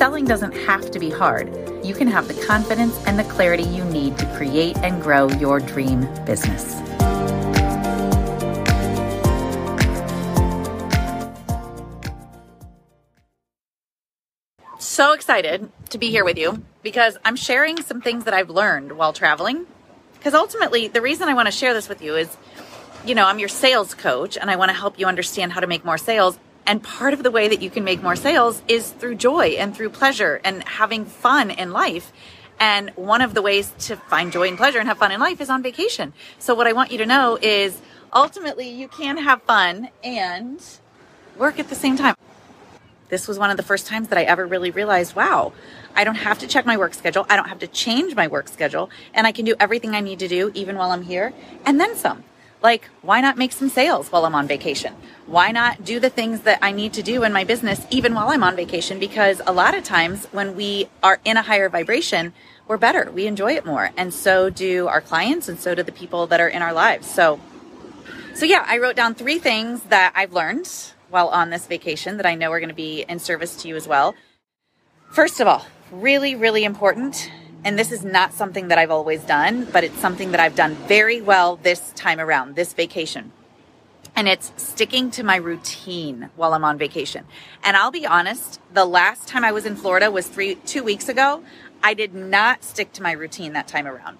Selling doesn't have to be hard. You can have the confidence and the clarity you need to create and grow your dream business. So excited to be here with you because I'm sharing some things that I've learned while traveling. Because ultimately, the reason I want to share this with you is, you know, I'm your sales coach and I want to help you understand how to make more sales and part of the way that you can make more sales is through joy and through pleasure and having fun in life. And one of the ways to find joy and pleasure and have fun in life is on vacation. So, what I want you to know is ultimately you can have fun and work at the same time. This was one of the first times that I ever really realized wow, I don't have to check my work schedule. I don't have to change my work schedule. And I can do everything I need to do even while I'm here and then some. Like, why not make some sales while I'm on vacation? Why not do the things that I need to do in my business even while I'm on vacation? Because a lot of times when we are in a higher vibration, we're better. We enjoy it more. And so do our clients and so do the people that are in our lives. So, so yeah, I wrote down three things that I've learned while on this vacation that I know are going to be in service to you as well. First of all, really, really important and this is not something that I've always done, but it's something that I've done very well this time around, this vacation. And it's sticking to my routine while I'm on vacation. And I'll be honest, the last time I was in Florida was three, two weeks ago. I did not stick to my routine that time around.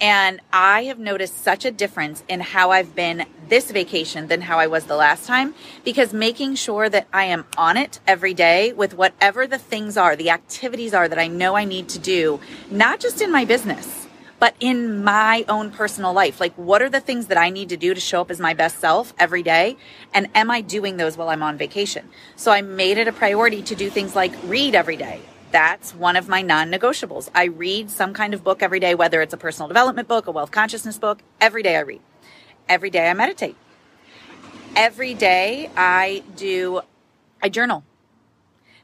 And I have noticed such a difference in how I've been this vacation than how I was the last time because making sure that I am on it every day with whatever the things are, the activities are that I know I need to do, not just in my business, but in my own personal life. Like, what are the things that I need to do to show up as my best self every day? And am I doing those while I'm on vacation? So I made it a priority to do things like read every day that's one of my non negotiables. I read some kind of book every day, whether it's a personal development book, a wealth consciousness book. Every day I read. Every day I meditate. Every day I do, I journal.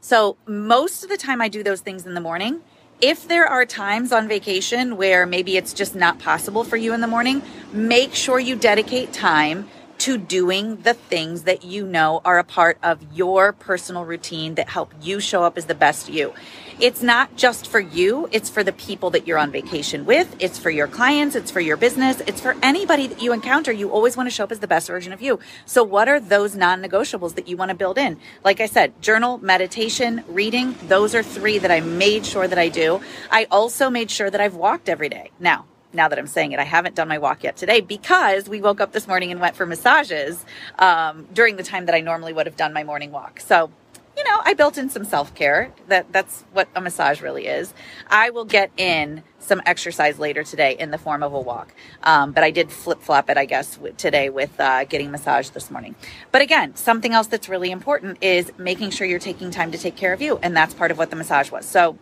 So most of the time I do those things in the morning. If there are times on vacation where maybe it's just not possible for you in the morning, make sure you dedicate time to doing the things that you know are a part of your personal routine that help you show up as the best you. It's not just for you, it's for the people that you're on vacation with, it's for your clients, it's for your business, it's for anybody that you encounter. You always want to show up as the best version of you. So, what are those non negotiables that you want to build in? Like I said, journal, meditation, reading, those are three that I made sure that I do. I also made sure that I've walked every day. Now, now that I'm saying it, I haven't done my walk yet today because we woke up this morning and went for massages um, during the time that I normally would have done my morning walk. So, you know, I built in some self care. That that's what a massage really is. I will get in some exercise later today in the form of a walk. Um, but I did flip flop it, I guess, today with uh, getting massage this morning. But again, something else that's really important is making sure you're taking time to take care of you, and that's part of what the massage was. So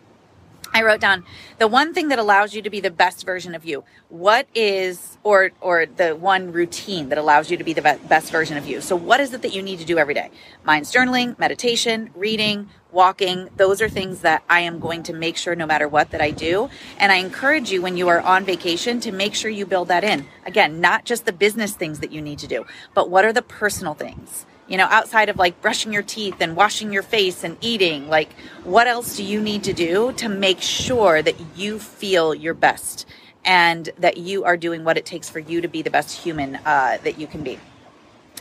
I wrote down the one thing that allows you to be the best version of you. What is, or, or the one routine that allows you to be the best version of you. So what is it that you need to do every day? Mine's journaling, meditation, reading, walking. Those are things that I am going to make sure no matter what that I do. And I encourage you when you are on vacation to make sure you build that in. Again, not just the business things that you need to do, but what are the personal things? You know, outside of like brushing your teeth and washing your face and eating, like what else do you need to do to make sure that you feel your best and that you are doing what it takes for you to be the best human uh, that you can be?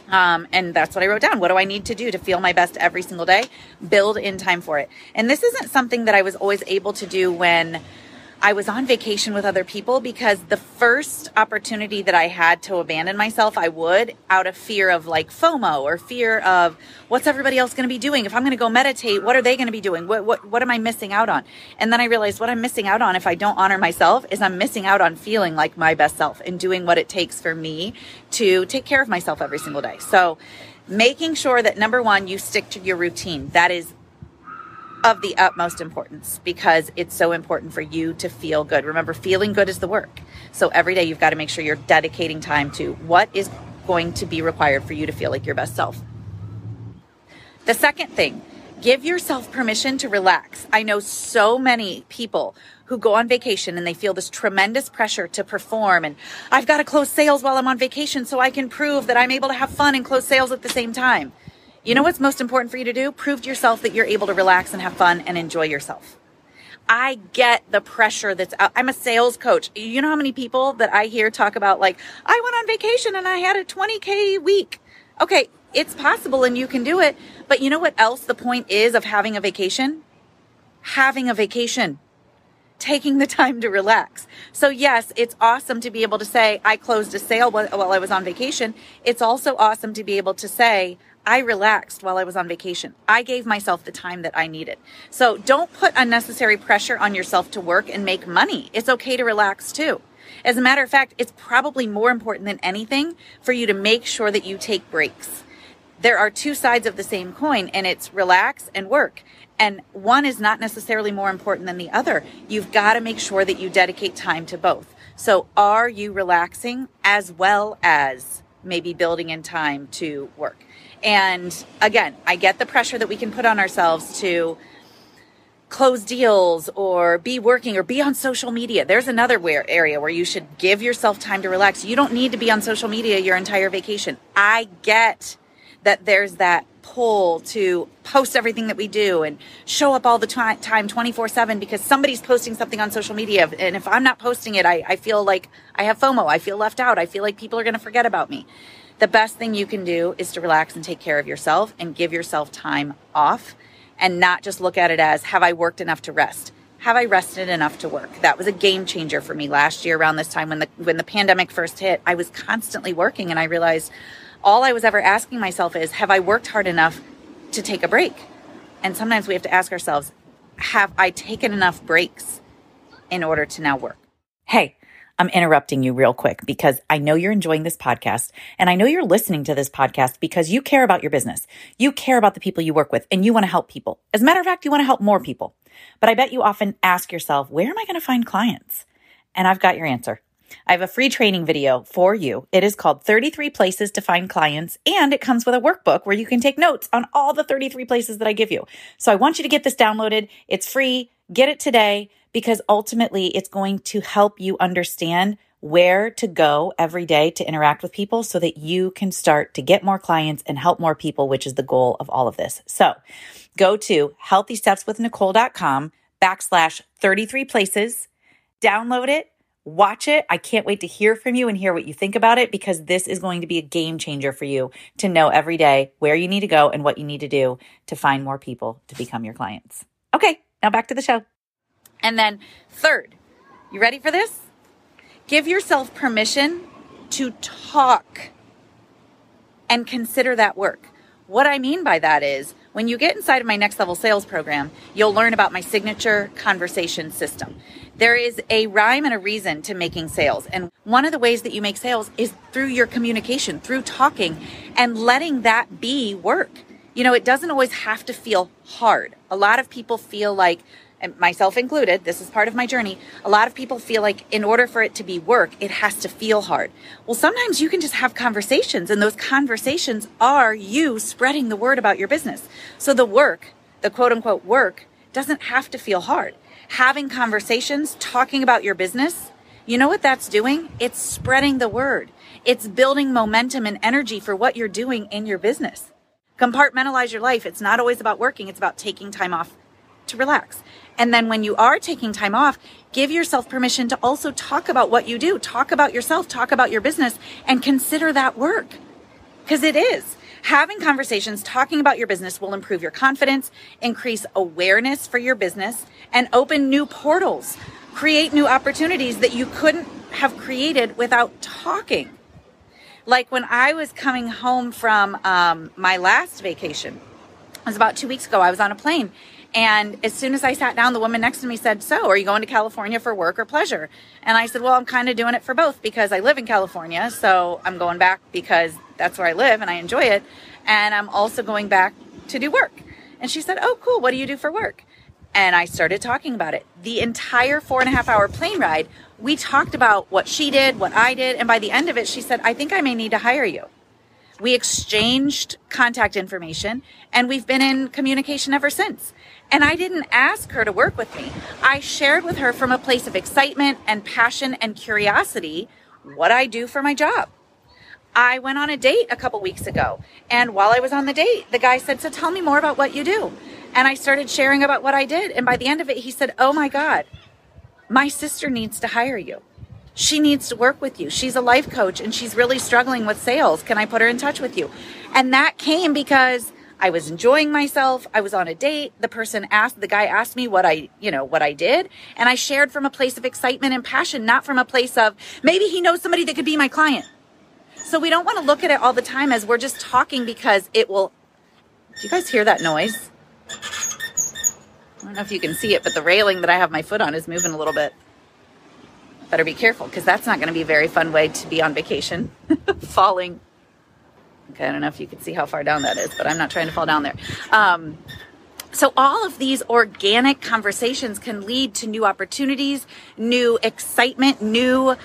Um, and that's what I wrote down. What do I need to do to feel my best every single day? Build in time for it. And this isn't something that I was always able to do when I was on vacation with other people because the first opportunity that I had to abandon myself, I would out of fear of like FOMO or fear of what's everybody else going to be doing? If I'm going to go meditate, what are they going to be doing? What, what, what am I missing out on? And then I realized what I'm missing out on if I don't honor myself is I'm missing out on feeling like my best self and doing what it takes for me to take care of myself every single day. So making sure that number one, you stick to your routine. That is of the utmost importance because it's so important for you to feel good. Remember, feeling good is the work. So every day you've got to make sure you're dedicating time to what is going to be required for you to feel like your best self. The second thing, give yourself permission to relax. I know so many people who go on vacation and they feel this tremendous pressure to perform and I've got to close sales while I'm on vacation so I can prove that I'm able to have fun and close sales at the same time. You know what's most important for you to do? Prove to yourself that you're able to relax and have fun and enjoy yourself. I get the pressure that's out. I'm a sales coach. You know how many people that I hear talk about like, I went on vacation and I had a 20k week. Okay. It's possible and you can do it. But you know what else the point is of having a vacation? Having a vacation taking the time to relax. So yes, it's awesome to be able to say, I closed a sale while, I was on vacation. It's also awesome to be able to say, I relaxed while I was on vacation. I gave myself the time that I needed. So don't put unnecessary pressure on yourself to work and make money. It's okay to relax too. As a matter of fact, it's probably more important than anything for you to make sure that you take breaks. There are two sides of the same coin and it's relax and work. And one is not necessarily more important than the other. You've got to make sure that you dedicate time to both. So are you relaxing as well as maybe building in time to work? And again, I get the pressure that we can put on ourselves to close deals or be working or be on social media. There's another where, area where you should give yourself time to relax. You don't need to be on social media your entire vacation. I get that there's that pull to post everything that we do and show up all the time 24 7 because somebody's posting something on social media. And if I'm not posting it, I, I feel like I have FOMO. I feel left out. I feel like people are going to forget about me the best thing you can do is to relax and take care of yourself and give yourself time off and not just look at it as have I worked enough to rest? Have I rested enough to work? That was a game changer for me last year around this time when the when the pandemic first hit. I was constantly working and I realized all I was ever asking myself is have I worked hard enough to take a break? And sometimes we have to ask ourselves, have I taken enough breaks in order to now work? Hey, I'm interrupting you real quick because I know you're enjoying this podcast and I know you're listening to this podcast because you care about your business. You care about the people you work with and you want to help people. As a matter of fact, you want to help more people. But I bet you often ask yourself, where am I going to find clients? And I've got your answer. I have a free training video for you. It is called 33 Places to Find Clients, and it comes with a workbook where you can take notes on all the 33 places that I give you. So I want you to get this downloaded. It's free. Get it today because ultimately it's going to help you understand where to go every day to interact with people so that you can start to get more clients and help more people, which is the goal of all of this. So go to healthystepswithnicole.com backslash 33 places, download it, watch it. I can't wait to hear from you and hear what you think about it because this is going to be a game changer for you to know every day where you need to go and what you need to do to find more people to become your clients. Okay, now back to the show. And then, third, you ready for this? Give yourself permission to talk and consider that work. What I mean by that is when you get inside of my next level sales program, you'll learn about my signature conversation system. There is a rhyme and a reason to making sales. And one of the ways that you make sales is through your communication, through talking and letting that be work. You know, it doesn't always have to feel hard. A lot of people feel like myself included, this is part of my journey. A lot of people feel like in order for it to be work, it has to feel hard. Well, sometimes you can just have conversations, and those conversations are you spreading the word about your business. So the work, the quote unquote work, doesn't have to feel hard. Having conversations, talking about your business, you know what that's doing? It's spreading the word. It's building momentum and energy for what you're doing in your business. Compartmentalize your life. It's not always about working, it's about taking time off to relax. And then when you are taking time off, give yourself permission to also talk about what you do, talk about yourself, talk about your business, and consider that work. Because it is. Having conversations, talking about your business will improve your confidence, increase awareness for your business, and open new portals, create new opportunities that you couldn't have created without talking. Like when I was coming home from um, my last vacation, it was about two weeks ago, I was on a plane and as soon as I sat down, the woman next to me said, So, are you going to California for work or pleasure? And I said, Well, I'm kind of doing it for both because I live in California. So I'm going back because that's where I live and I enjoy it. And I'm also going back to do work. And she said, Oh, cool. What do you do for work? and I started talking about it. The entire four and a half hour plane ride, we talked about what she did, what I did, and by the end of it, she said, I think I may need to hire you. We exchanged contact information and we've been in communication ever since. And I didn't ask her to work with me. I shared with her from a place of excitement and passion and curiosity what I do for my job. I went on a date a couple weeks ago. And while I was on the date, the guy said, So tell me more about what you do. And I started sharing about what I did. And by the end of it, he said, Oh my God, my sister needs to hire you. She needs to work with you. She's a life coach and she's really struggling with sales. Can I put her in touch with you? And that came because I was enjoying myself. I was on a date. The person asked, the guy asked me what I, you know, what I did. And I shared from a place of excitement and passion, not from a place of maybe he knows somebody that could be my client. So we don't want to look at it all the time as we're just talking because it will. Do you guys hear that noise? I don't know if you can see it, but the railing that I have my foot on is moving a little bit. Better be careful because that's not going to be a very fun way to be on vacation. Falling. Okay, I don't know if you can see how far down that is, but I'm not trying to fall down there. Um, so, all of these organic conversations can lead to new opportunities, new excitement, new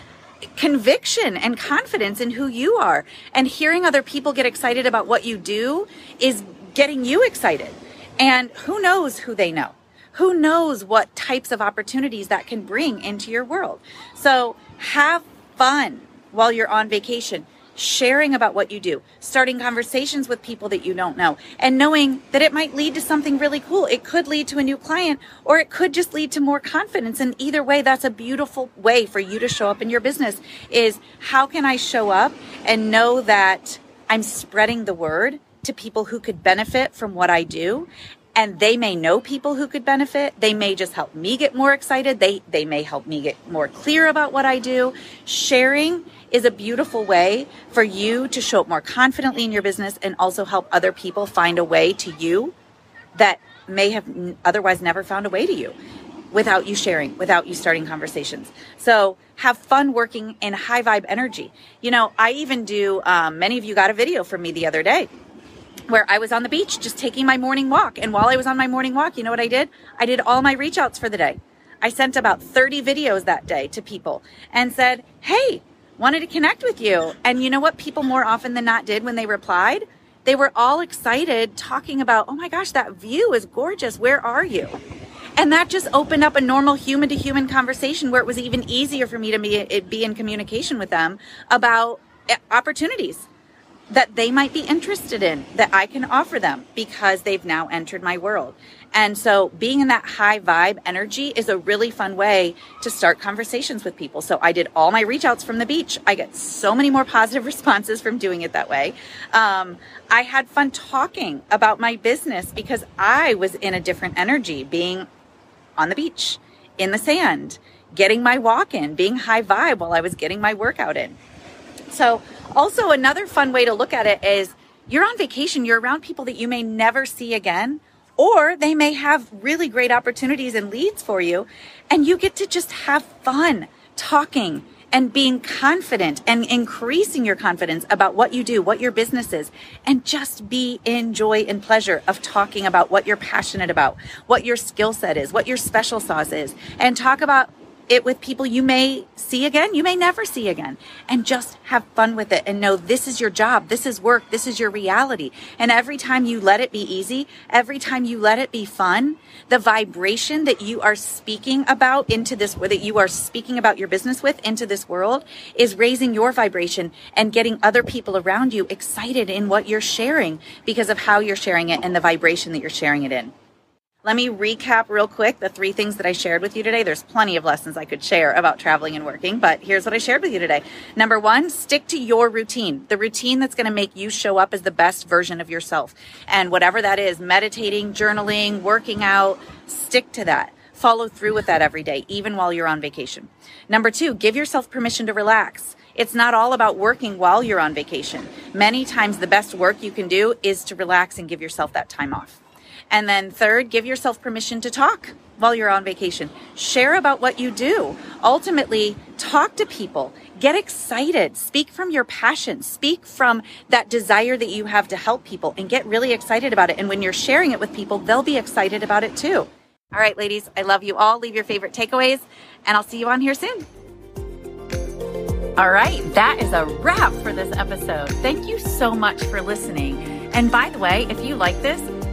conviction and confidence in who you are. And hearing other people get excited about what you do is getting you excited. And who knows who they know? Who knows what types of opportunities that can bring into your world? So have fun while you're on vacation sharing about what you do, starting conversations with people that you don't know, and knowing that it might lead to something really cool. It could lead to a new client, or it could just lead to more confidence. And either way, that's a beautiful way for you to show up in your business is how can I show up and know that I'm spreading the word to people who could benefit from what I do and they may know people who could benefit they may just help me get more excited they they may help me get more clear about what i do sharing is a beautiful way for you to show up more confidently in your business and also help other people find a way to you that may have otherwise never found a way to you without you sharing, without you starting conversations. So have fun working in high vibe energy. You know, I even do, um, many of you got a video from me the other day where I was on the beach just taking my morning walk. And while I was on my morning walk, you know what I did? I did all my reach outs for the day. I sent about 30 videos that day to people and said, Hey, wanted to connect with you. And you know what people more often than not did when they replied? They were all excited talking about, oh my gosh, that view is gorgeous. Where are you? And that just opened up a normal human to human conversation where it was even easier for me to be, in communication with them about eh, opportunities that they might be interested in that I can offer them because they've now entered my world. And so being in that high vibe energy is a really fun way to start conversations with people. So I did all my reach outs from the beach. I get so many more positive responses from doing it that way. Um, I had fun talking about my business because I was in a different energy being on the beach, in the sand, getting my walk in, being high vibe while I was getting my workout in. So also, another fun way to look at it is you're on vacation, you're around people that you may never see again, or they may have really great opportunities and leads for you, and you get to just have fun talking and being confident and increasing your confidence about what you do, what your business is, and just be in joy and pleasure of talking about what you're passionate about, what your skill set is, what your special sauce is, and talk about it with people you may see again, you may never see again, and just have fun with it and know this is your job, this is work, this is your reality. And every time you let it be easy, every time you let it be fun, the vibration that you are speaking about into this, that you are speaking about your business with into this world is raising your vibration and getting other people around you excited in what you're sharing because of how you're sharing it and the vibration that you're sharing it in. Let me recap real quick the three things that I shared with you today. There's plenty of lessons I could share about traveling and working, but here's what I shared with you today. Number one, stick to your routine, the routine that's going to make you show up as the best version of yourself. And whatever that is, meditating, journaling, working out, stick to that. Follow through with that every day, even while you're on vacation. Number two, give yourself permission to relax. It's not all about working while you're on vacation. Many times the best work you can do is to relax and give yourself that time off. And then third, give yourself permission to talk while you're on vacation. Share about what you do. Ultimately, talk to people. Get excited. Speak from your passion. Speak from that desire that you have to help people and get really excited about it. And when you're sharing it with people, they'll be excited about it too. All right, ladies, I love you all. Leave your favorite takeaways, and I'll see you on here soon. All right, that is a wrap for this episode. Thank you so much for listening. And by the way, if you like this,